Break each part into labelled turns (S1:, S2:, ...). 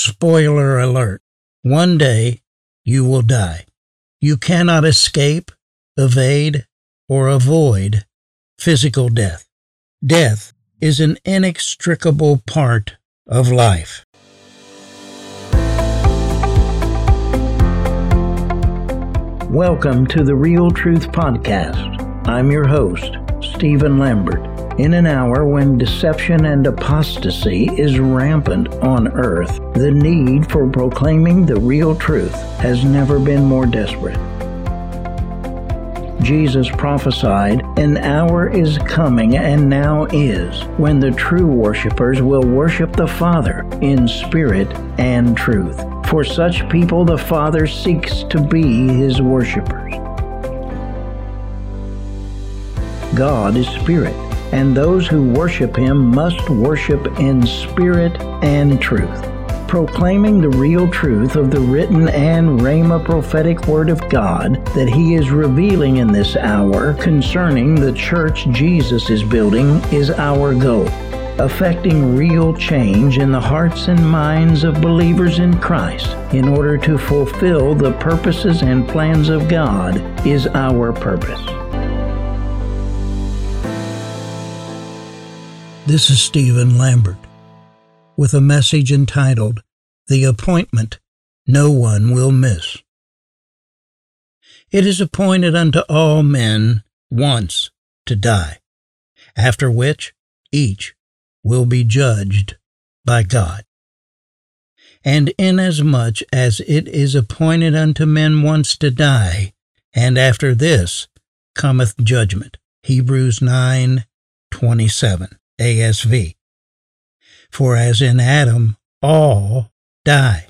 S1: Spoiler alert. One day you will die. You cannot escape, evade, or avoid physical death. Death is an inextricable part of life. Welcome to the Real Truth Podcast. I'm your host, Stephen Lambert. In an hour when deception and apostasy is rampant on earth, the need for proclaiming the real truth has never been more desperate. Jesus prophesied, An hour is coming and now is, when the true worshippers will worship the Father in spirit and truth. For such people, the Father seeks to be his worshippers. God is spirit, and those who worship him must worship in spirit and truth. Proclaiming the real truth of the written and Rhema prophetic word of God that he is revealing in this hour concerning the church Jesus is building is our goal affecting real change in the hearts and minds of believers in Christ in order to fulfill the purposes and plans of God is our purpose. This is Stephen Lambert with a message entitled The Appointment No One Will Miss. It is appointed unto all men once to die, after which each will be judged by God. And inasmuch as it is appointed unto men once to die, and after this cometh judgment. Hebrews 9 27 ASV. For as in Adam all die,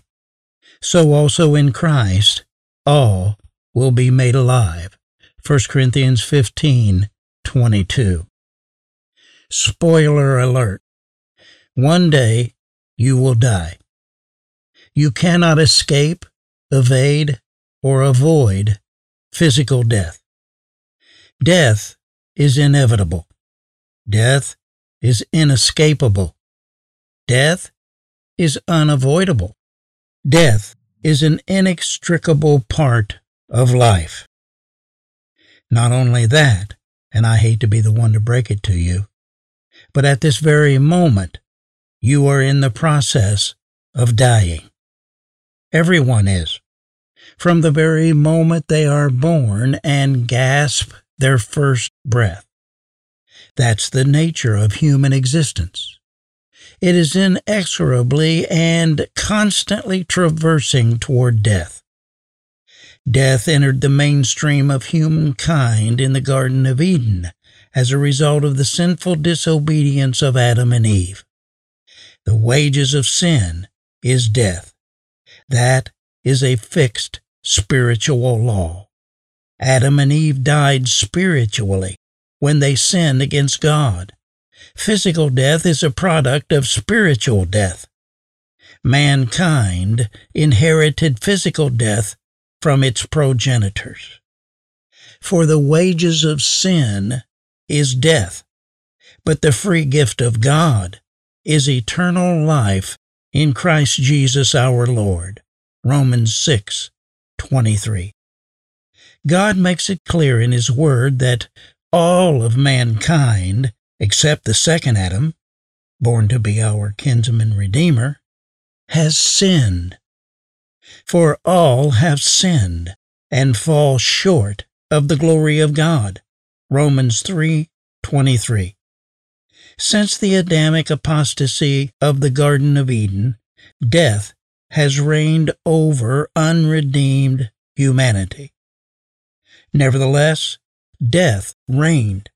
S1: so also in Christ all will be made alive. 1 Corinthians 15 22. Spoiler alert. One day you will die. You cannot escape, evade, or avoid physical death. Death is inevitable. Death is inescapable. Death is unavoidable. Death is an inextricable part of life. Not only that, and I hate to be the one to break it to you, but at this very moment, you are in the process of dying. Everyone is. From the very moment they are born and gasp their first breath. That's the nature of human existence. It is inexorably and constantly traversing toward death. Death entered the mainstream of humankind in the Garden of Eden as a result of the sinful disobedience of Adam and Eve. The wages of sin is death. That is a fixed spiritual law. Adam and Eve died spiritually when they sinned against God. Physical death is a product of spiritual death. Mankind inherited physical death from its progenitors. For the wages of sin is death, but the free gift of God is eternal life in Christ Jesus our Lord. Romans 6 23. God makes it clear in His Word that all of mankind, except the second Adam, born to be our kinsman redeemer, has sinned. For all have sinned and fall short of the glory of God. Romans 3:23. Since the Adamic apostasy of the Garden of Eden, death has reigned over unredeemed humanity. Nevertheless, death reigned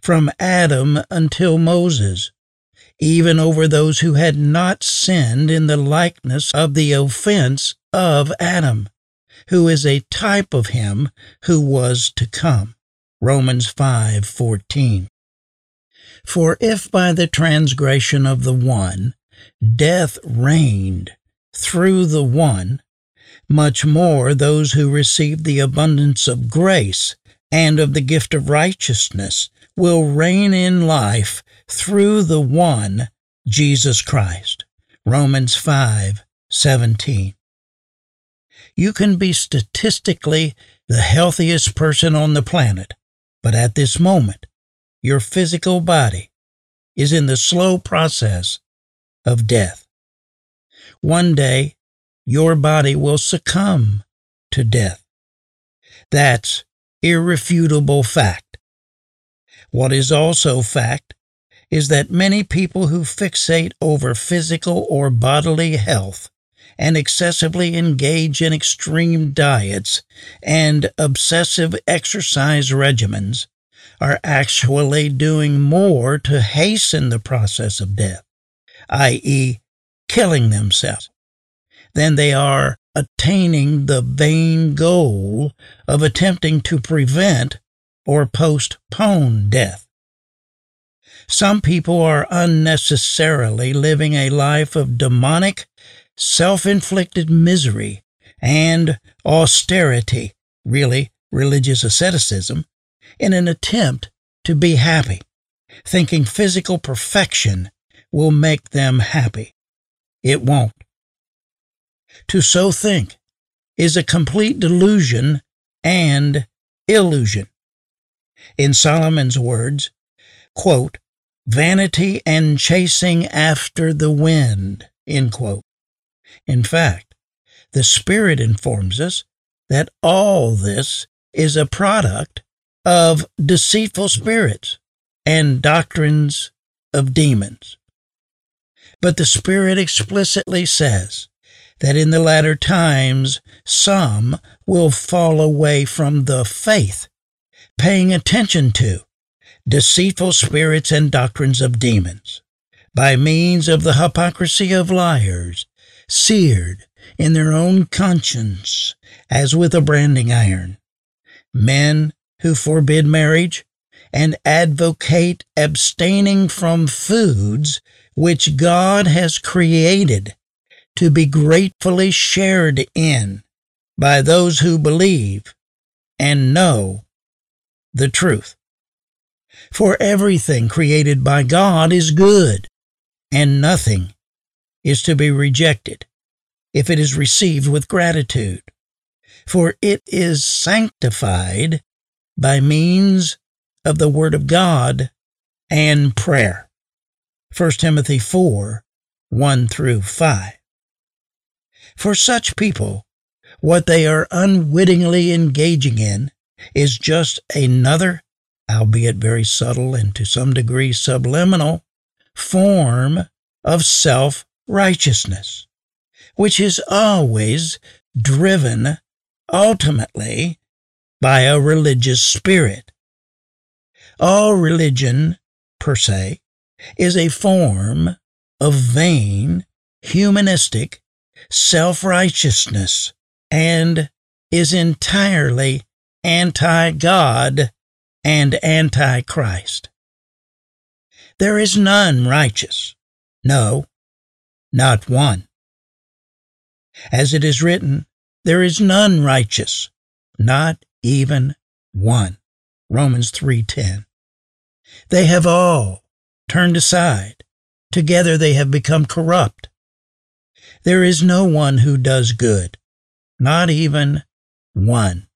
S1: from Adam until Moses, even over those who had not sinned in the likeness of the offense of Adam, who is a type of him who was to come. Romans 5:14. For if by the transgression of the one death reigned through the one, much more those who received the abundance of grace and of the gift of righteousness will reign in life through the one Jesus Christ. Romans 5 17. You can be statistically the healthiest person on the planet, but at this moment, your physical body is in the slow process of death. One day, your body will succumb to death. That's irrefutable fact. What is also fact is that many people who fixate over physical or bodily health and excessively engage in extreme diets and obsessive exercise regimens are actually doing more to hasten the process of death, i.e., killing themselves, than they are attaining the vain goal of attempting to prevent or postpone death. Some people are unnecessarily living a life of demonic, self inflicted misery and austerity, really religious asceticism, in an attempt to be happy, thinking physical perfection will make them happy. It won't. To so think is a complete delusion and illusion. In Solomon's words, quote, vanity and chasing after the wind. In fact, the Spirit informs us that all this is a product of deceitful spirits and doctrines of demons. But the Spirit explicitly says that in the latter times some will fall away from the faith, paying attention to deceitful spirits and doctrines of demons, by means of the hypocrisy of liars, seared in their own conscience as with a branding iron. Men who forbid marriage and advocate abstaining from foods which God has created to be gratefully shared in by those who believe and know the truth. For everything created by God is good, and nothing is to be rejected if it is received with gratitude, for it is sanctified by means of the Word of God and prayer. 1 Timothy 4 1 through 5. For such people, what they are unwittingly engaging in is just another, albeit very subtle and to some degree subliminal, form of self righteousness, which is always driven ultimately by a religious spirit. All religion, per se, is a form of vain, humanistic self righteousness and is entirely anti God and anti Christ. There is none righteous. No, not one. As it is written, there is none righteous, not even one. Romans 3:10. They have all turned aside. Together they have become corrupt. There is no one who does good, not even one.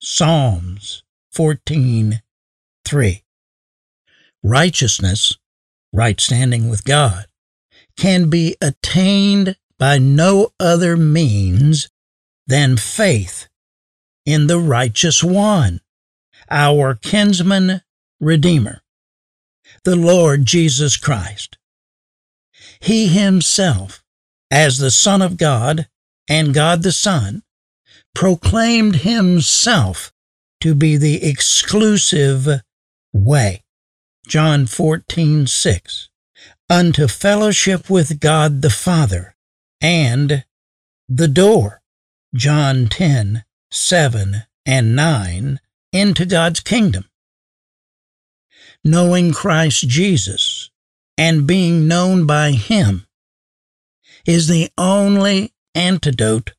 S1: Psalms 14:3. Righteousness, right standing with God, can be attained by no other means than faith in the righteous one, our kinsman redeemer, the Lord Jesus Christ. He himself, as the Son of God and God the Son, proclaimed himself to be the exclusive way. John 14, 6. Unto fellowship with God the Father and the door. John 10, 7, and 9 into God's kingdom. Knowing Christ Jesus and being known by Him is the only antidote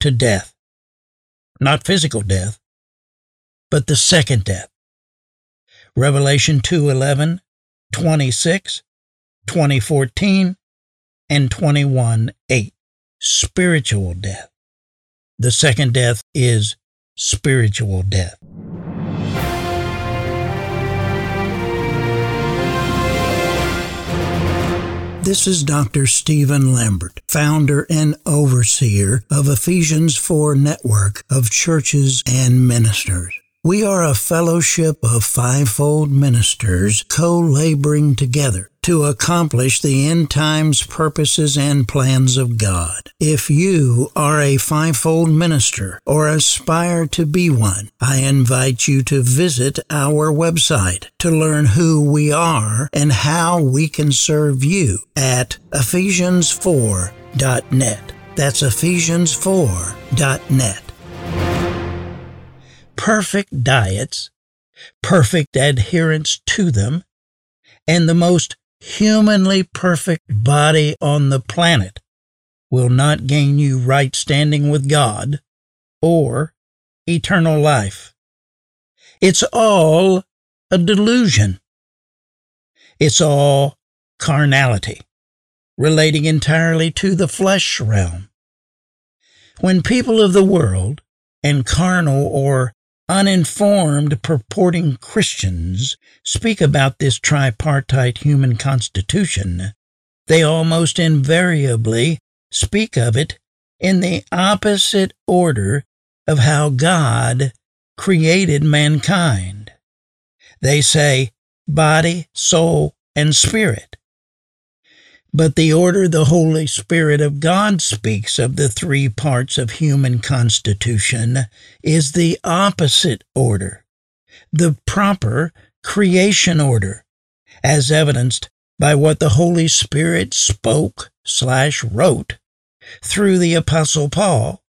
S1: to death. Not physical death, but the second death. Revelation 2:11, 26, 2014, and 21:8. spiritual death. The second death is spiritual death. This is Dr. Stephen Lambert, founder and overseer of Ephesians 4 Network of Churches and Ministers. We are a fellowship of fivefold ministers co laboring together to accomplish the end times purposes and plans of God. If you are a fivefold minister or aspire to be one, I invite you to visit our website to learn who we are and how we can serve you at Ephesians4.net. That's Ephesians4.net. Perfect diets, perfect adherence to them, and the most humanly perfect body on the planet will not gain you right standing with God or eternal life. It's all a delusion. It's all carnality, relating entirely to the flesh realm. When people of the world and carnal or uninformed purporting Christians speak about this tripartite human constitution, they almost invariably speak of it in the opposite order of how God created mankind. They say body, soul, and spirit. But the order the Holy Spirit of God speaks of the three parts of human constitution is the opposite order, the proper creation order, as evidenced by what the Holy Spirit spoke slash wrote through the Apostle Paul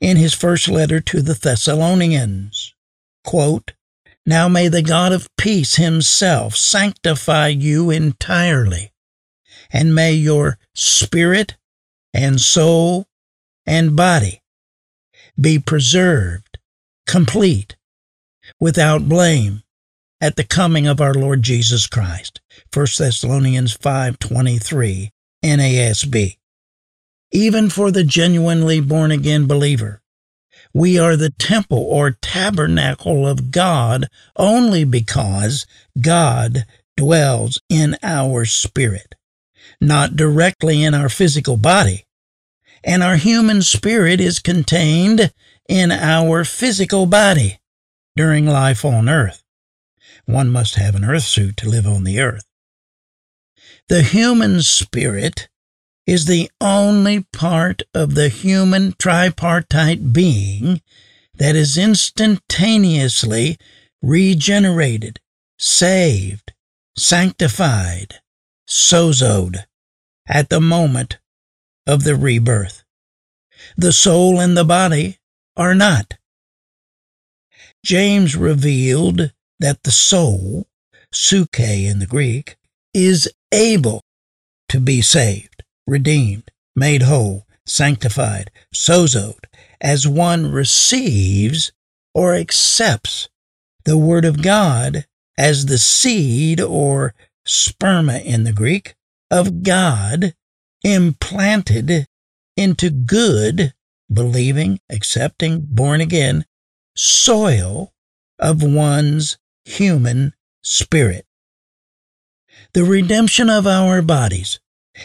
S1: in his first letter to the Thessalonians. Quote, now may the God of peace himself sanctify you entirely and may your spirit and soul and body be preserved, complete, without blame at the coming of our Lord Jesus Christ. 1 Thessalonians 5:23 NASB. Even for the genuinely born again believer, we are the temple or tabernacle of God only because God dwells in our spirit not directly in our physical body. And our human spirit is contained in our physical body during life on earth. One must have an earth suit to live on the earth. The human spirit is the only part of the human tripartite being that is instantaneously regenerated, saved, sanctified, sozoed at the moment of the rebirth. The soul and the body are not. James revealed that the soul, psuche in the Greek, is able to be saved, redeemed, made whole, sanctified, sozoed, as one receives or accepts the Word of God as the seed or sperma in the Greek, of God implanted into good, believing, accepting, born again soil of one's human spirit. The redemption of our bodies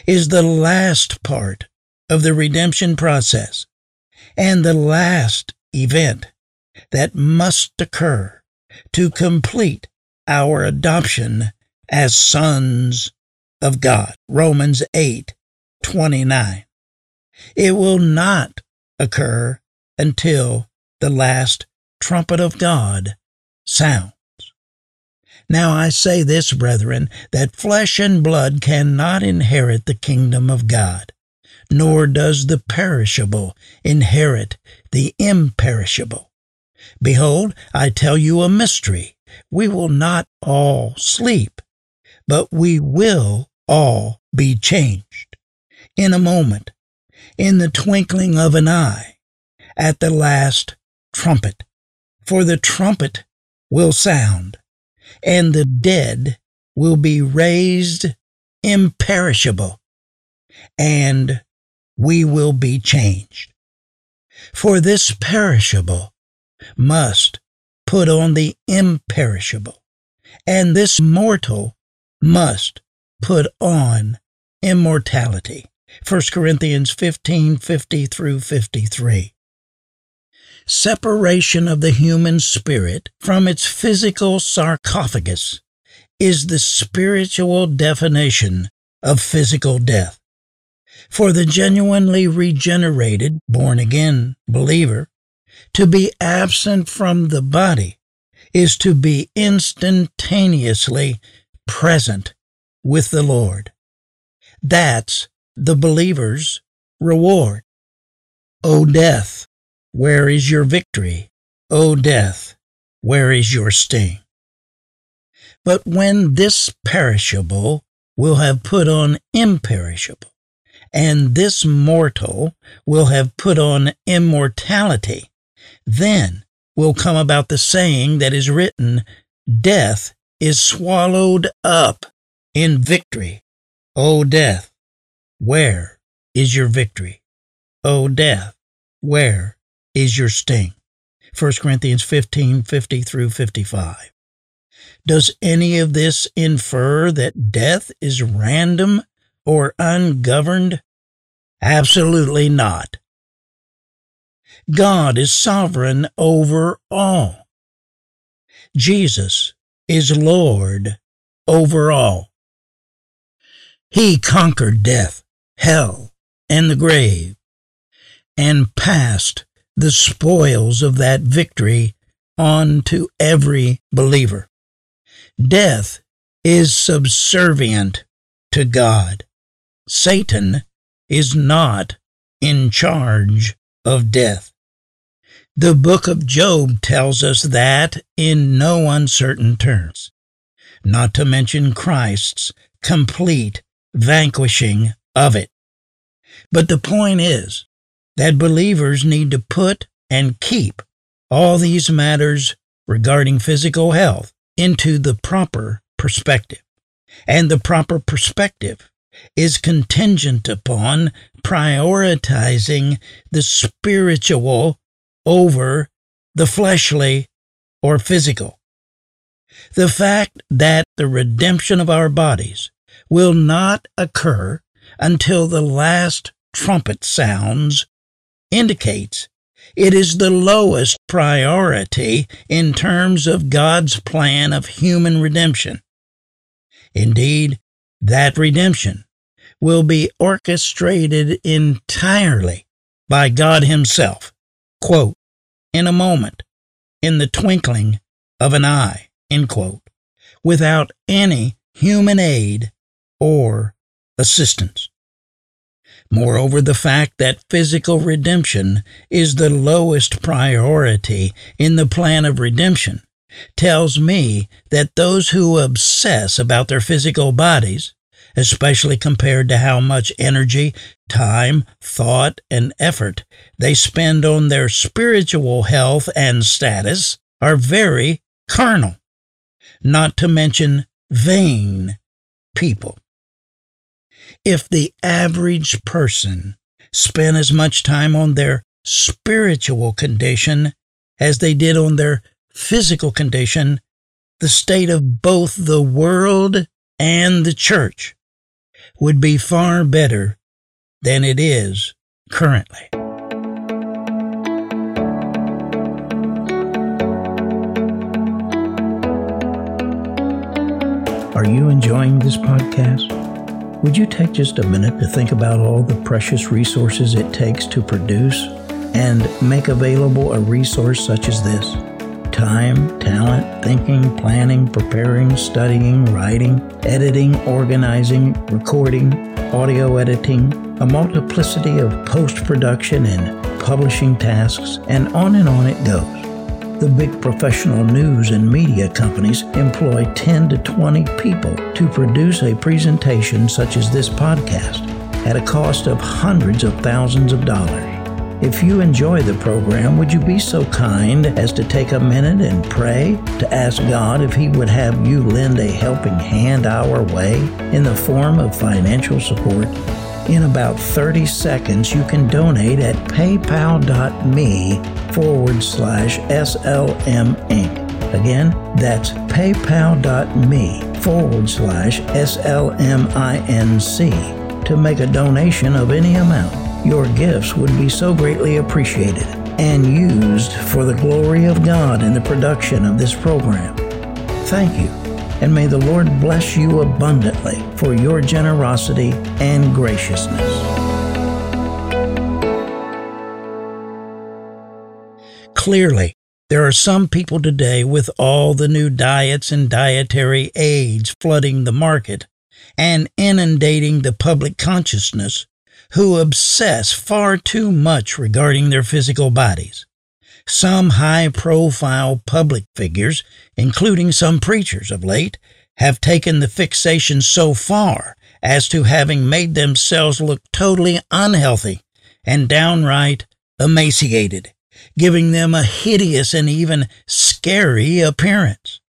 S1: is the last part of the redemption process and the last event that must occur to complete our adoption as sons of God. Romans 8 29. It will not occur until the last trumpet of God sounds. Now I say this, brethren, that flesh and blood cannot inherit the kingdom of God, nor does the perishable inherit the imperishable. Behold, I tell you a mystery. We will not all sleep but we will all be changed in a moment, in the twinkling of an eye, at the last trumpet. For the trumpet will sound, and the dead will be raised imperishable, and we will be changed. For this perishable must put on the imperishable, and this mortal must put on immortality. 1 Corinthians 15 50 through 53. Separation of the human spirit from its physical sarcophagus is the spiritual definition of physical death. For the genuinely regenerated, born again believer, to be absent from the body is to be instantaneously present with the Lord. That's the believer's reward. O death, where is your victory? O death, where is your sting? But when this perishable will have put on imperishable, and this mortal will have put on immortality, then will come about the saying that is written, Death is swallowed up in victory. O death, where is your victory? O death, where is your sting? 1 Corinthians 15 50 through 55. Does any of this infer that death is random or ungoverned? Absolutely not. God is sovereign over all. Jesus is Lord over all. He conquered death, hell, and the grave, and passed the spoils of that victory on to every believer. Death is subservient to God. Satan is not in charge of death. The book of Job tells us that in no uncertain terms, not to mention Christ's complete vanquishing of it. But the point is that believers need to put and keep all these matters regarding physical health into the proper perspective. And the proper perspective is contingent upon prioritizing the spiritual over the fleshly or physical. The fact that the redemption of our bodies will not occur until the last trumpet sounds indicates it is the lowest priority in terms of God's plan of human redemption. Indeed, that redemption will be orchestrated entirely by God Himself. Quote, in a moment, in the twinkling of an eye, end quote, without any human aid or assistance. Moreover, the fact that physical redemption is the lowest priority in the plan of redemption tells me that those who obsess about their physical bodies, especially compared to how much energy, time, thought, and effort they spend on their spiritual health and status, are very carnal, not to mention vain people. If the average person spent as much time on their spiritual condition as they did on their physical condition, the state of both the world and the church would be far better than it is currently. Are you enjoying this podcast? Would you take just a minute to think about all the precious resources it takes to produce and make available a resource such as this? Time, talent, thinking, planning, preparing, studying, writing, editing, organizing, recording, audio editing, a multiplicity of post production and publishing tasks, and on and on it goes. The big professional news and media companies employ 10 to 20 people to produce a presentation such as this podcast at a cost of hundreds of thousands of dollars. If you enjoy the program, would you be so kind as to take a minute and pray to ask God if He would have you lend a helping hand our way in the form of financial support? In about 30 seconds, you can donate at paypal.me forward slash SLM Inc. Again, that's paypal.me forward slash SLMINC to make a donation of any amount. Your gifts would be so greatly appreciated and used for the glory of God in the production of this program. Thank you, and may the Lord bless you abundantly for your generosity and graciousness. Clearly, there are some people today with all the new diets and dietary aids flooding the market and inundating the public consciousness who obsess far too much regarding their physical bodies. Some high profile public figures, including some preachers of late, have taken the fixation so far as to having made themselves look totally unhealthy and downright emaciated, giving them a hideous and even scary appearance.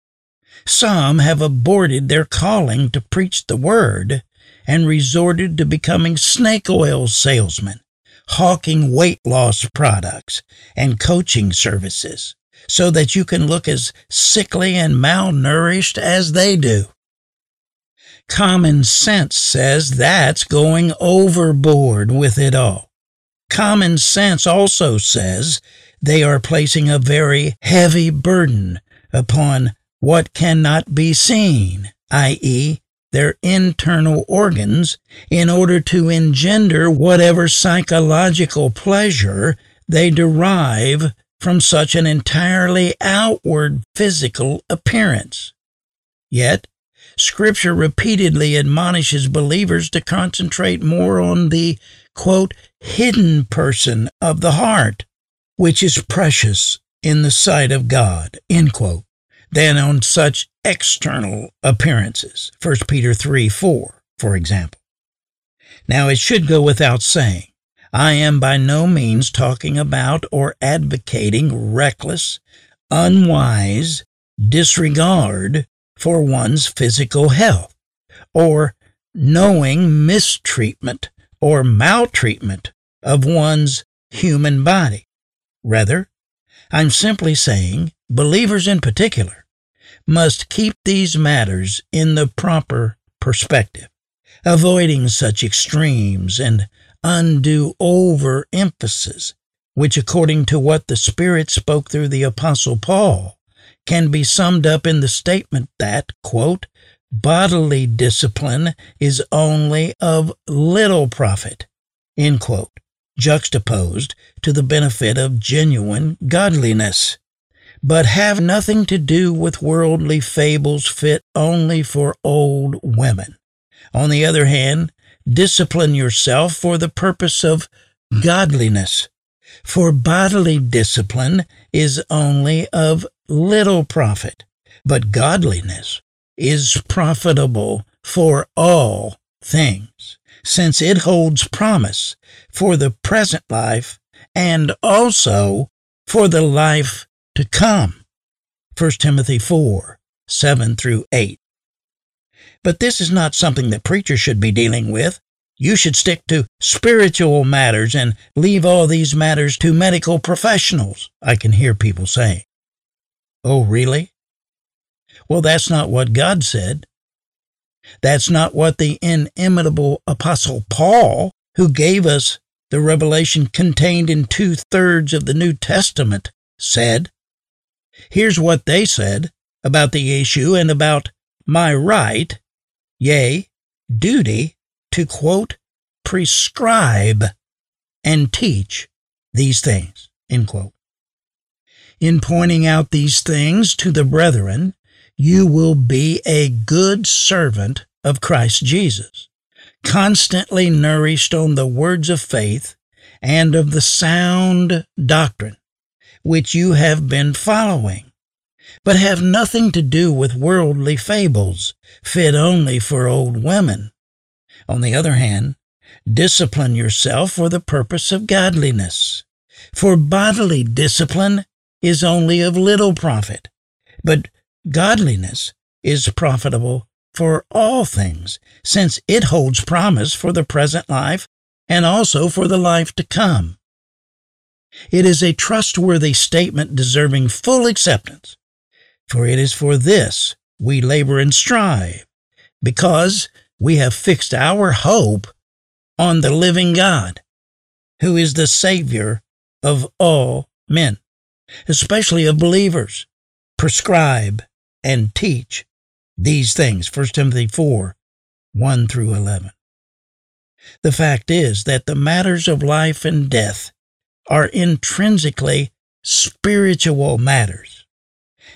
S1: Some have aborted their calling to preach the word and resorted to becoming snake oil salesmen, hawking weight loss products and coaching services so that you can look as sickly and malnourished as they do. Common sense says that's going overboard with it all. Common sense also says they are placing a very heavy burden upon what cannot be seen, i.e., their internal organs in order to engender whatever psychological pleasure they derive from such an entirely outward physical appearance. Yet, Scripture repeatedly admonishes believers to concentrate more on the, quote, hidden person of the heart, which is precious in the sight of God, end quote than on such external appearances. 1 Peter 3 4, for example. Now, it should go without saying, I am by no means talking about or advocating reckless, unwise disregard for one's physical health, or knowing mistreatment or maltreatment of one's human body. Rather, I'm simply saying, believers in particular, must keep these matters in the proper perspective, avoiding such extremes and undue overemphasis, which, according to what the Spirit spoke through the Apostle Paul, can be summed up in the statement that, quote, bodily discipline is only of little profit, end quote, juxtaposed to the benefit of genuine godliness but have nothing to do with worldly fables fit only for old women. On the other hand, discipline yourself for the purpose of godliness. For bodily discipline is only of little profit, but godliness is profitable for all things, since it holds promise for the present life and also for the life to come. 1 Timothy 4 7 through 8. But this is not something that preachers should be dealing with. You should stick to spiritual matters and leave all these matters to medical professionals, I can hear people saying. Oh, really? Well, that's not what God said. That's not what the inimitable Apostle Paul, who gave us the revelation contained in two thirds of the New Testament, said. Here's what they said about the issue and about my right, yea, duty, to quote, prescribe and teach these things, end quote. In pointing out these things to the brethren, you will be a good servant of Christ Jesus, constantly nourished on the words of faith and of the sound doctrine which you have been following, but have nothing to do with worldly fables fit only for old women. On the other hand, discipline yourself for the purpose of godliness. For bodily discipline is only of little profit, but godliness is profitable for all things, since it holds promise for the present life and also for the life to come. It is a trustworthy statement deserving full acceptance, for it is for this we labor and strive, because we have fixed our hope on the living God, who is the Savior of all men, especially of believers. Prescribe and teach these things. 1 Timothy 4 1 through 11. The fact is that the matters of life and death are intrinsically spiritual matters.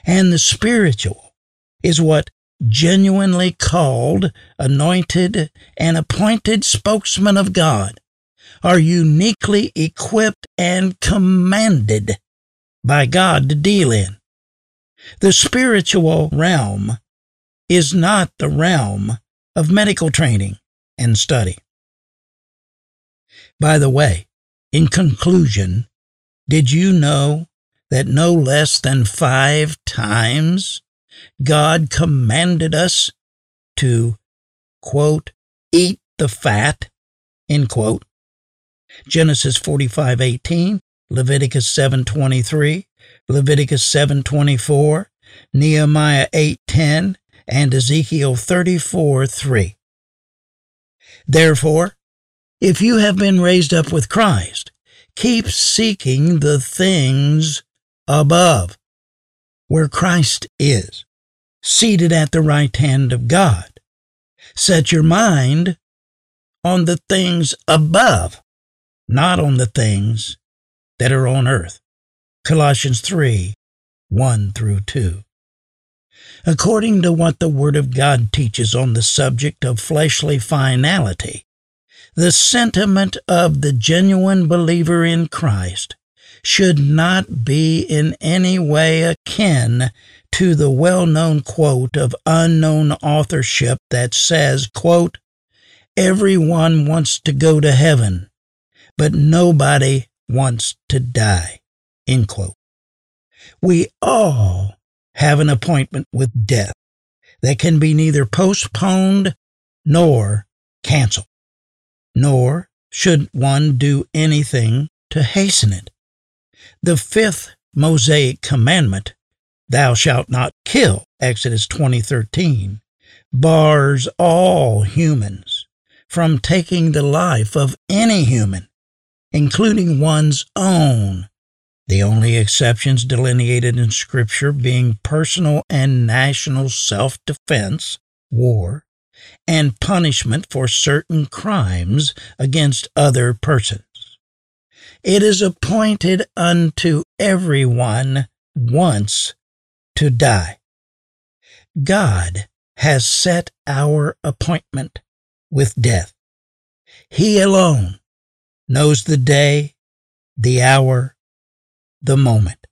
S1: And the spiritual is what genuinely called, anointed, and appointed spokesmen of God are uniquely equipped and commanded by God to deal in. The spiritual realm is not the realm of medical training and study. By the way, in conclusion, did you know that no less than five times God commanded us to, quote, eat the fat, end quote. Genesis 45:18, Leviticus 7:23, Leviticus 7:24, Nehemiah 8:10, and Ezekiel 34:3. Therefore, if you have been raised up with Christ, keep seeking the things above, where Christ is, seated at the right hand of God. Set your mind on the things above, not on the things that are on earth. Colossians 3 1 through 2. According to what the Word of God teaches on the subject of fleshly finality, the sentiment of the genuine believer in Christ should not be in any way akin to the well-known quote of unknown authorship that says, quote, Everyone wants to go to heaven, but nobody wants to die. End quote. We all have an appointment with death that can be neither postponed nor canceled, nor should one do anything to hasten it. The fifth Mosaic commandment, thou shalt not kill, Exodus 20:13, bars all humans from taking the life of any human, including one's own the only exceptions delineated in Scripture being personal and national self defense, war, and punishment for certain crimes against other persons. It is appointed unto everyone once to die. God has set our appointment with death. He alone knows the day, the hour, the moment.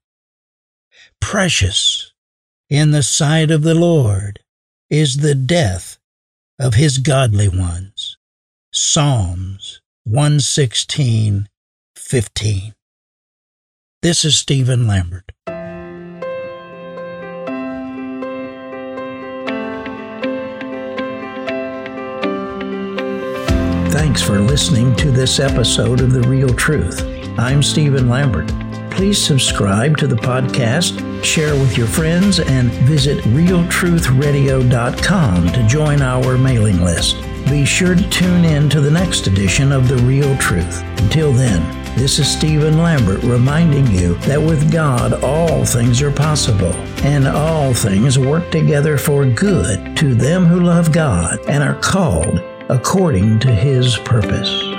S1: Precious in the sight of the Lord is the death of his godly ones. Psalms 116, 15. This is Stephen Lambert. Thanks for listening to this episode of The Real Truth. I'm Stephen Lambert. Please subscribe to the podcast, share with your friends, and visit realtruthradio.com to join our mailing list. Be sure to tune in to the next edition of The Real Truth. Until then, this is Stephen Lambert reminding you that with God all things are possible, and all things work together for good to them who love God and are called according to his purpose.